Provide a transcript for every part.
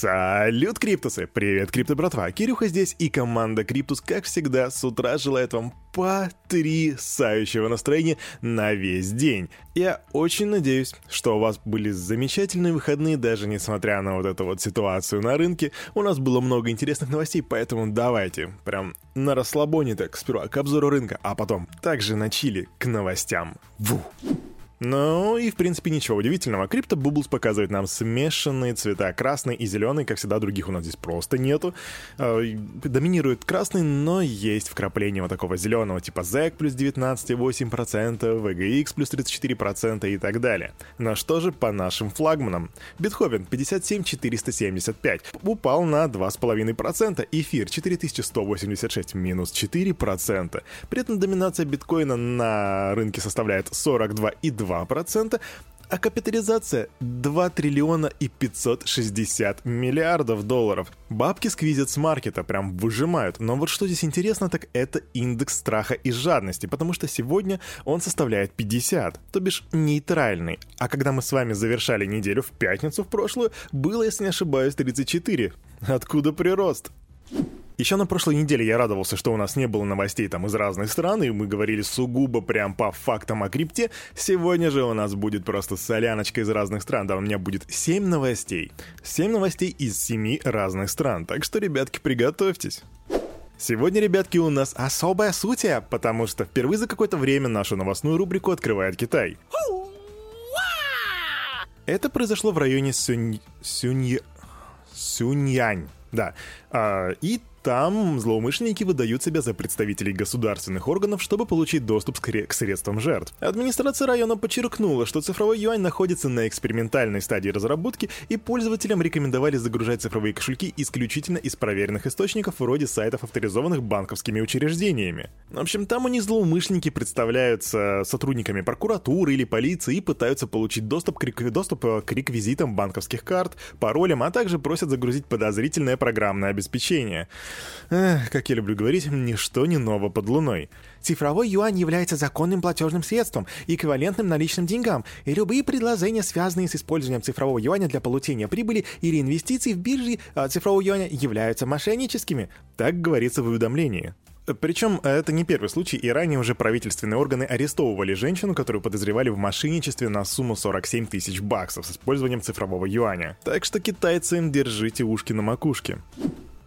Салют, Криптусы! Привет, Крипто братва! Кирюха здесь и команда Криптус, как всегда, с утра желает вам потрясающего настроения на весь день. Я очень надеюсь, что у вас были замечательные выходные, даже несмотря на вот эту вот ситуацию на рынке. У нас было много интересных новостей, поэтому давайте прям на расслабоне так сперва к обзору рынка, а потом также на чили к новостям. Ву! Ну и в принципе ничего удивительного. Крипто Bubbles показывает нам смешанные цвета. Красный и зеленый, как всегда, других у нас здесь просто нету. Э, доминирует красный, но есть вкрапление вот такого зеленого, типа ZEC плюс 19,8%, VGX плюс 34% и так далее. Но что же по нашим флагманам? Бетховен 57475 упал на 2,5%, эфир 4186 минус 4%. При этом доминация биткоина на рынке составляет 42,2 2%, а капитализация 2 триллиона и 560 миллиардов долларов. Бабки сквизят с маркета, прям выжимают. Но вот что здесь интересно, так это индекс страха и жадности, потому что сегодня он составляет 50, то бишь нейтральный. А когда мы с вами завершали неделю в пятницу в прошлую, было, если не ошибаюсь, 34. Откуда прирост? Еще на прошлой неделе я радовался, что у нас не было новостей там из разных стран, и мы говорили сугубо прям по фактам о крипте. Сегодня же у нас будет просто соляночка из разных стран. Да, у меня будет 7 новостей. 7 новостей из 7 разных стран. Так что, ребятки, приготовьтесь. Сегодня, ребятки, у нас особая суть, потому что впервые за какое-то время нашу новостную рубрику открывает Китай. Это произошло в районе Сюнь... Сюнь... Сюньянь. Да. А, и там злоумышленники выдают себя за представителей государственных органов, чтобы получить доступ к средствам жертв. Администрация района подчеркнула, что цифровой юань находится на экспериментальной стадии разработки, и пользователям рекомендовали загружать цифровые кошельки исключительно из проверенных источников вроде сайтов, авторизованных банковскими учреждениями. В общем, там они злоумышленники представляются сотрудниками прокуратуры или полиции и пытаются получить доступ к, доступ э, к реквизитам банковских карт, паролям, а также просят загрузить подозрительное программное обеспечение. Как я люблю говорить, ничто не ново под луной. Цифровой юань является законным платежным средством, эквивалентным наличным деньгам, и любые предложения, связанные с использованием цифрового юаня для получения прибыли или инвестиций в бирже а, цифрового юаня, являются мошенническими. Так говорится в уведомлении. Причем это не первый случай, и ранее уже правительственные органы арестовывали женщину, которую подозревали в мошенничестве на сумму 47 тысяч баксов с использованием цифрового юаня. Так что китайцы, держите ушки на макушке.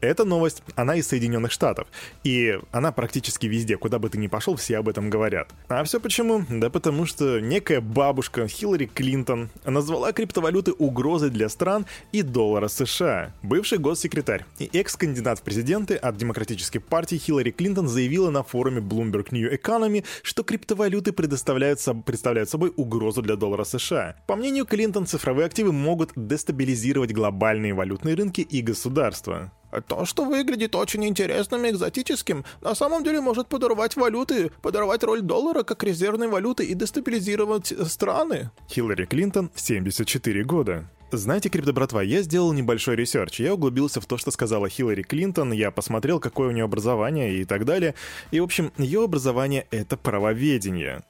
Эта новость, она из Соединенных Штатов. И она практически везде, куда бы ты ни пошел, все об этом говорят. А все почему? Да потому что некая бабушка Хиллари Клинтон назвала криптовалюты угрозой для стран и доллара США. Бывший госсекретарь и экс-кандидат в президенты от Демократической партии Хиллари Клинтон заявила на форуме Bloomberg New Economy, что криптовалюты предоставляют, представляют собой угрозу для доллара США. По мнению Клинтон, цифровые активы могут дестабилизировать глобальные валютные рынки и государства. То, что выглядит очень интересным и экзотическим, на самом деле может подорвать валюты, подорвать роль доллара как резервной валюты и дестабилизировать страны. Хиллари Клинтон, 74 года. Знаете, крипто-братва, я сделал небольшой research. Я углубился в то, что сказала Хиллари Клинтон, я посмотрел, какое у нее образование и так далее. И, в общем, ее образование — это правоведение.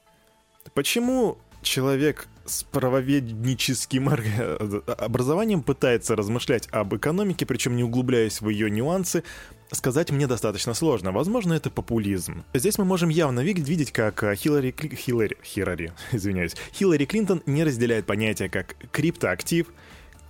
Почему человек с правоведническим образованием пытается размышлять об экономике, причем не углубляясь в ее нюансы, сказать мне достаточно сложно. Возможно, это популизм. Здесь мы можем явно видеть, как э, Хиллари... Хиллари... Хиллари... Извиняюсь. Хиллари Клинтон не разделяет понятия как криптоактив,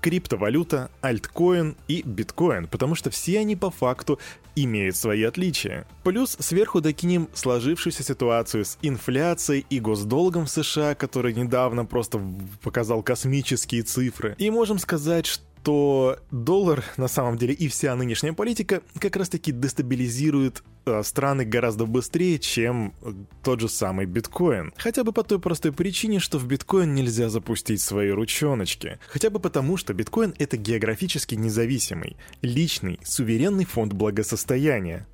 криптовалюта, альткоин и биткоин, потому что все они по факту имеют свои отличия. Плюс сверху докинем сложившуюся ситуацию с инфляцией и госдолгом в США, который недавно просто показал космические цифры. И можем сказать, что то доллар на самом деле и вся нынешняя политика как раз-таки дестабилизирует э, страны гораздо быстрее, чем э, тот же самый биткоин. Хотя бы по той простой причине, что в биткоин нельзя запустить свои ручоночки. Хотя бы потому, что биткоин это географически независимый, личный, суверенный фонд благосостояния.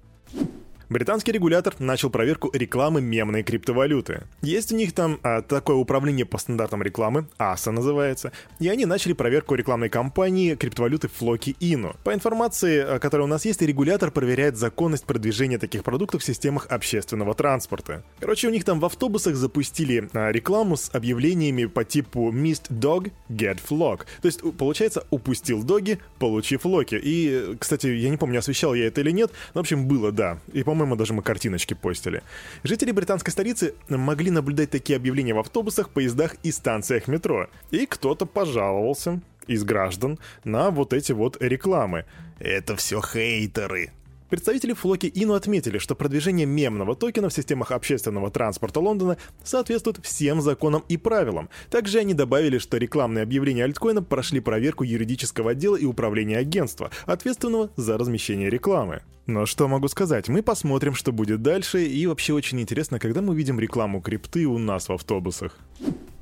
Британский регулятор начал проверку рекламы мемной криптовалюты. Есть у них там а, такое управление по стандартам рекламы, АСА называется, и они начали проверку рекламной кампании криптовалюты Флоки Ину. По информации, а, которая у нас есть, регулятор проверяет законность продвижения таких продуктов в системах общественного транспорта. Короче, у них там в автобусах запустили а, рекламу с объявлениями по типу Missed Dog, Get Flock. То есть, получается, упустил доги, получив локи. И, кстати, я не помню, освещал я это или нет, но, в общем, было, да. И, по по-моему, даже мы картиночки постили. Жители британской столицы могли наблюдать такие объявления в автобусах, поездах и станциях метро. И кто-то пожаловался из граждан на вот эти вот рекламы. Это все хейтеры. Представители Флоки Ину отметили, что продвижение мемного токена в системах общественного транспорта Лондона соответствует всем законам и правилам. Также они добавили, что рекламные объявления альткоина прошли проверку юридического отдела и управления агентства, ответственного за размещение рекламы. Но что могу сказать, мы посмотрим, что будет дальше, и вообще очень интересно, когда мы увидим рекламу крипты у нас в автобусах.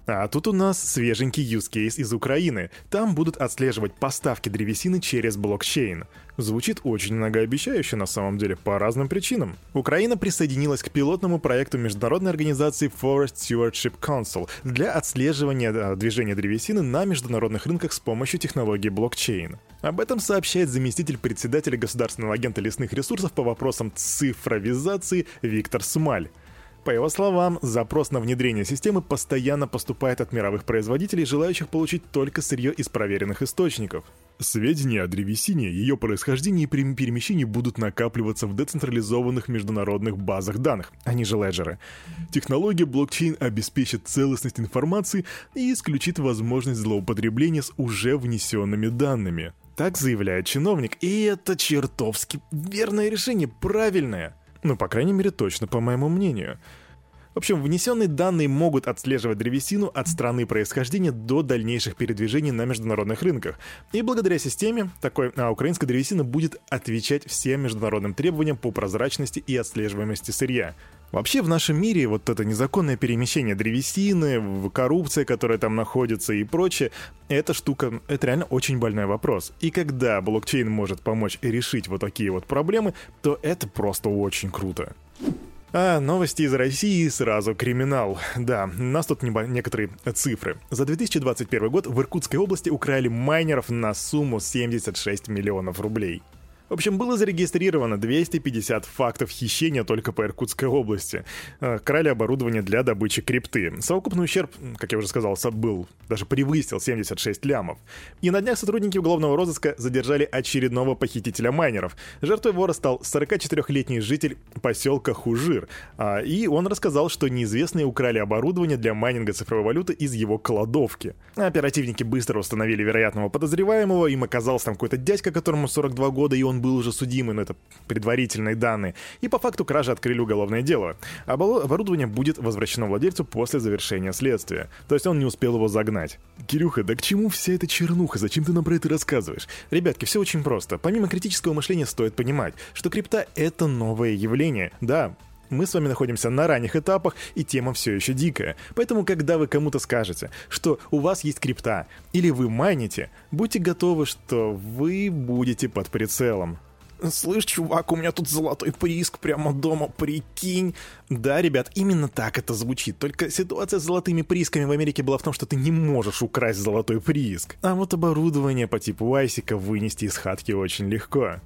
А тут у нас свеженький use case из Украины. Там будут отслеживать поставки древесины через блокчейн. Звучит очень многообещающе на самом деле по разным причинам. Украина присоединилась к пилотному проекту международной организации Forest Stewardship Council для отслеживания э, движения древесины на международных рынках с помощью технологии блокчейн. Об этом сообщает заместитель председателя Государственного агента лесных ресурсов по вопросам цифровизации Виктор Смаль. По его словам, запрос на внедрение системы постоянно поступает от мировых производителей, желающих получить только сырье из проверенных источников. Сведения о древесине, ее происхождении и перемещении будут накапливаться в децентрализованных международных базах данных, они же леджеры. Технология блокчейн обеспечит целостность информации и исключит возможность злоупотребления с уже внесенными данными. Так заявляет чиновник, и это чертовски верное решение, правильное. Ну, по крайней мере, точно, по моему мнению. В общем, внесенные данные могут отслеживать древесину от страны происхождения до дальнейших передвижений на международных рынках. И благодаря системе такой а, украинская древесина будет отвечать всем международным требованиям по прозрачности и отслеживаемости сырья. Вообще в нашем мире вот это незаконное перемещение древесины, коррупция, которая там находится и прочее, эта штука, это реально очень больной вопрос. И когда блокчейн может помочь решить вот такие вот проблемы, то это просто очень круто. А новости из России сразу криминал. Да, у нас тут небо- некоторые цифры. За 2021 год в Иркутской области украли майнеров на сумму 76 миллионов рублей. В общем, было зарегистрировано 250 фактов хищения только по Иркутской области. Э, крали оборудование для добычи крипты. Совокупный ущерб, как я уже сказал, был, даже превысил 76 лямов. И на днях сотрудники уголовного розыска задержали очередного похитителя майнеров. Жертвой вора стал 44-летний житель поселка Хужир. А, и он рассказал, что неизвестные украли оборудование для майнинга цифровой валюты из его кладовки. Оперативники быстро установили вероятного подозреваемого, им оказался там какой-то дядька, которому 42 года, и он он был уже судимый, но это предварительные данные. И по факту кражи открыли уголовное дело. Оборудование будет возвращено владельцу после завершения следствия. То есть он не успел его загнать. Кирюха, да к чему вся эта чернуха? Зачем ты нам про это рассказываешь? Ребятки, все очень просто. Помимо критического мышления стоит понимать, что крипта — это новое явление. Да, мы с вами находимся на ранних этапах, и тема все еще дикая. Поэтому, когда вы кому-то скажете, что у вас есть крипта, или вы майните, будьте готовы, что вы будете под прицелом. Слышь, чувак, у меня тут золотой прииск прямо дома, прикинь. Да, ребят, именно так это звучит. Только ситуация с золотыми приисками в Америке была в том, что ты не можешь украсть золотой прииск. А вот оборудование по типу Айсика вынести из хатки очень легко.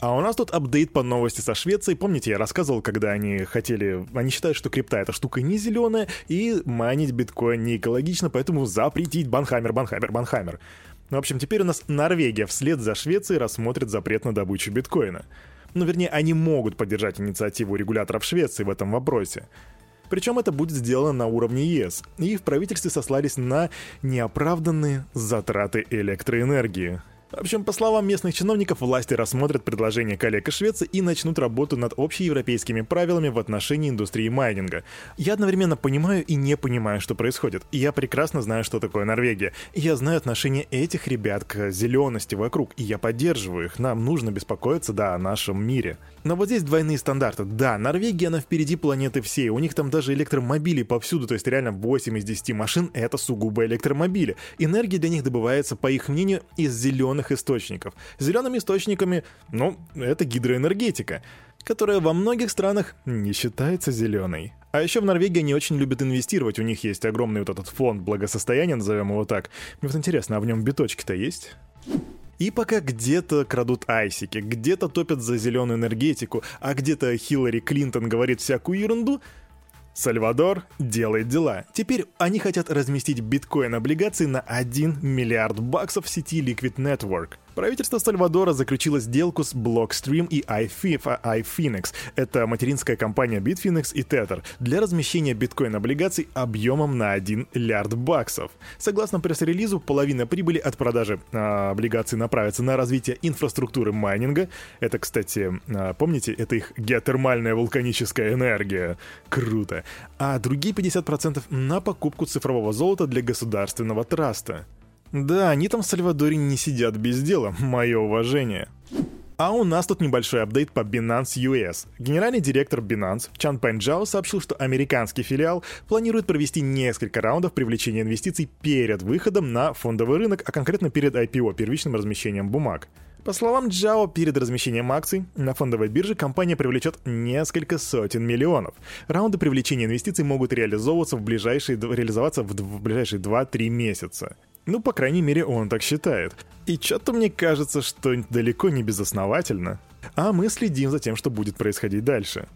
А у нас тут апдейт по новости со Швецией. Помните, я рассказывал, когда они хотели... Они считают, что крипта — это штука не зеленая, и майнить биткоин не экологично, поэтому запретить банхаммер, банхаммер, банхаммер. Ну, в общем, теперь у нас Норвегия вслед за Швецией рассмотрит запрет на добычу биткоина. Ну, вернее, они могут поддержать инициативу регуляторов Швеции в этом вопросе. Причем это будет сделано на уровне ЕС, и в правительстве сослались на неоправданные затраты электроэнергии. В общем, по словам местных чиновников, власти рассмотрят предложение коллег из Швеции и начнут работу над общеевропейскими правилами в отношении индустрии майнинга. Я одновременно понимаю и не понимаю, что происходит. Я прекрасно знаю, что такое Норвегия. Я знаю отношение этих ребят к зелености вокруг, и я поддерживаю их. Нам нужно беспокоиться, да, о нашем мире. Но вот здесь двойные стандарты. Да, Норвегия, она впереди планеты всей. У них там даже электромобили повсюду, то есть реально 8 из 10 машин — это сугубо электромобили. Энергия для них добывается, по их мнению, из зеленых зеленых источников. Зелеными источниками, ну, это гидроэнергетика. которая во многих странах не считается зеленой. А еще в Норвегии они очень любят инвестировать, у них есть огромный вот этот фонд благосостояния, назовем его так. Мне вот интересно, а в нем биточки-то есть? И пока где-то крадут айсики, где-то топят за зеленую энергетику, а где-то Хиллари Клинтон говорит всякую ерунду, Сальвадор делает дела. Теперь они хотят разместить биткоин-облигации на 1 миллиард баксов в сети Liquid Network. Правительство Сальвадора заключило сделку с Blockstream и iPhoenix, это материнская компания Bitfinex и Tether, для размещения биткоин-облигаций объемом на 1 миллиард баксов. Согласно пресс-релизу, половина прибыли от продажи э, облигаций направится на развитие инфраструктуры майнинга. Это, кстати, э, помните, это их геотермальная вулканическая энергия. Круто. А другие 50% на покупку цифрового золота для государственного траста. Да, они там в Сальвадоре не сидят без дела, мое уважение. А у нас тут небольшой апдейт по Binance US. Генеральный директор Binance Чан Пэнджао сообщил, что американский филиал планирует провести несколько раундов привлечения инвестиций перед выходом на фондовый рынок, а конкретно перед IPO, первичным размещением бумаг. По словам Джао, перед размещением акций на фондовой бирже компания привлечет несколько сотен миллионов. Раунды привлечения инвестиций могут реализовываться в ближайшие, реализоваться в, в ближайшие 2-3 месяца. Ну, по крайней мере, он так считает. И что-то мне кажется, что далеко не безосновательно. А мы следим за тем, что будет происходить дальше.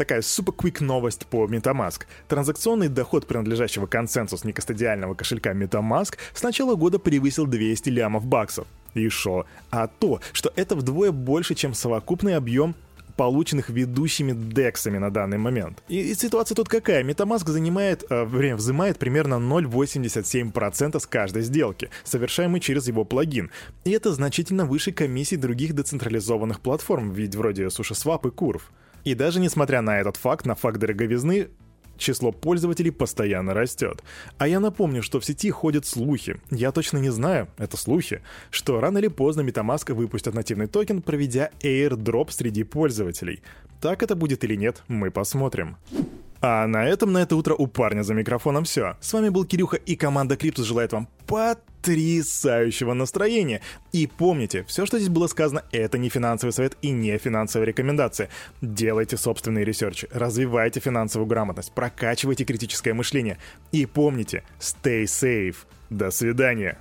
Такая супер-квик новость по MetaMask. Транзакционный доход принадлежащего консенсус некостадиального кошелька MetaMask с начала года превысил 200 лямов баксов. И шо? А то, что это вдвое больше, чем совокупный объем полученных ведущими дексами на данный момент. И, и ситуация тут какая? MetaMask занимает, э, время взимает примерно 0,87% с каждой сделки, совершаемой через его плагин. И это значительно выше комиссий других децентрализованных платформ, ведь вроде SushiSwap и Curve. И даже несмотря на этот факт, на факт дороговизны, число пользователей постоянно растет. А я напомню, что в сети ходят слухи, я точно не знаю, это слухи, что рано или поздно MetaMask выпустят нативный токен, проведя airdrop среди пользователей. Так это будет или нет, мы посмотрим. А на этом на это утро у парня за микрофоном все. С вами был Кирюха и команда Криптус желает вам потрясающего настроения. И помните, все, что здесь было сказано, это не финансовый совет и не финансовая рекомендация. Делайте собственные ресерчи, развивайте финансовую грамотность, прокачивайте критическое мышление. И помните, stay safe. До свидания.